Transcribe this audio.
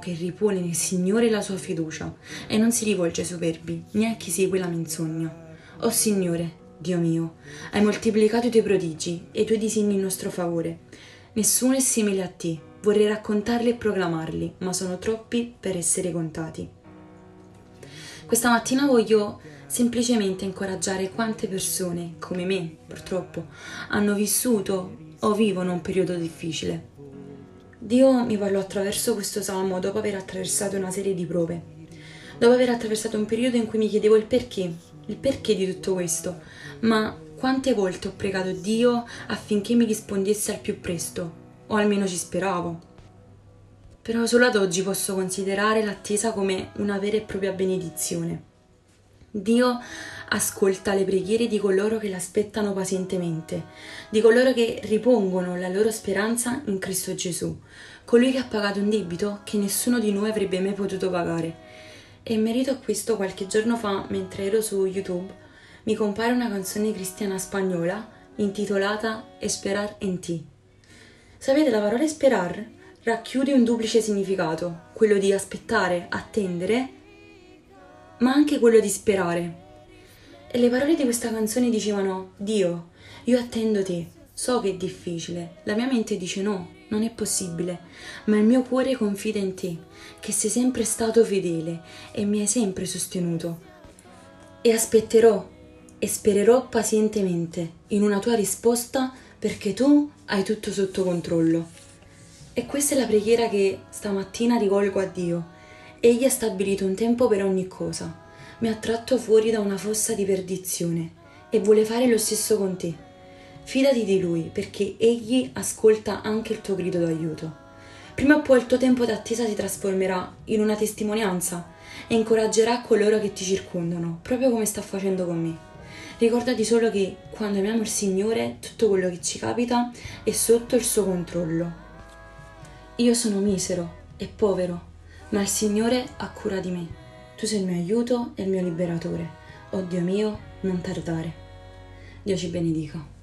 che ripone nel Signore la sua fiducia e non si rivolge ai superbi né a chi segue la menzogna. O Signore, Dio mio, hai moltiplicato i tuoi prodigi e i tuoi disegni in nostro favore. Nessuno è simile a te, vorrei raccontarli e proclamarli, ma sono troppi per essere contati. Questa mattina voglio semplicemente incoraggiare quante persone, come me, purtroppo, hanno vissuto o vivono un periodo difficile. Dio mi parlò attraverso questo salmo dopo aver attraversato una serie di prove, dopo aver attraversato un periodo in cui mi chiedevo il perché, il perché di tutto questo, ma quante volte ho pregato Dio affinché mi rispondesse al più presto, o almeno ci speravo. Però solo ad oggi posso considerare l'attesa come una vera e propria benedizione. Dio ascolta le preghiere di coloro che l'aspettano pazientemente, di coloro che ripongono la loro speranza in Cristo Gesù, colui che ha pagato un debito che nessuno di noi avrebbe mai potuto pagare. E in merito a questo, qualche giorno fa, mentre ero su YouTube, mi compare una canzone cristiana spagnola intitolata Esperar en ti. Sapete, la parola esperar racchiude un duplice significato, quello di aspettare, attendere, ma anche quello di sperare. E le parole di questa canzone dicevano, Dio, io attendo te, so che è difficile, la mia mente dice no, non è possibile, ma il mio cuore confida in te, che sei sempre stato fedele e mi hai sempre sostenuto. E aspetterò e spererò pazientemente in una tua risposta perché tu hai tutto sotto controllo. E questa è la preghiera che stamattina rivolgo a Dio. Egli ha stabilito un tempo per ogni cosa, mi ha tratto fuori da una fossa di perdizione e vuole fare lo stesso con te. Fidati di Lui perché Egli ascolta anche il tuo grido d'aiuto. Prima o poi il tuo tempo d'attesa si trasformerà in una testimonianza e incoraggerà coloro che ti circondano, proprio come sta facendo con me. Ricordati solo che quando amiamo il Signore tutto quello che ci capita è sotto il suo controllo. Io sono misero e povero, ma il Signore ha cura di me. Tu sei il mio aiuto e il mio liberatore. Oh Dio mio, non tardare. Dio ci benedica.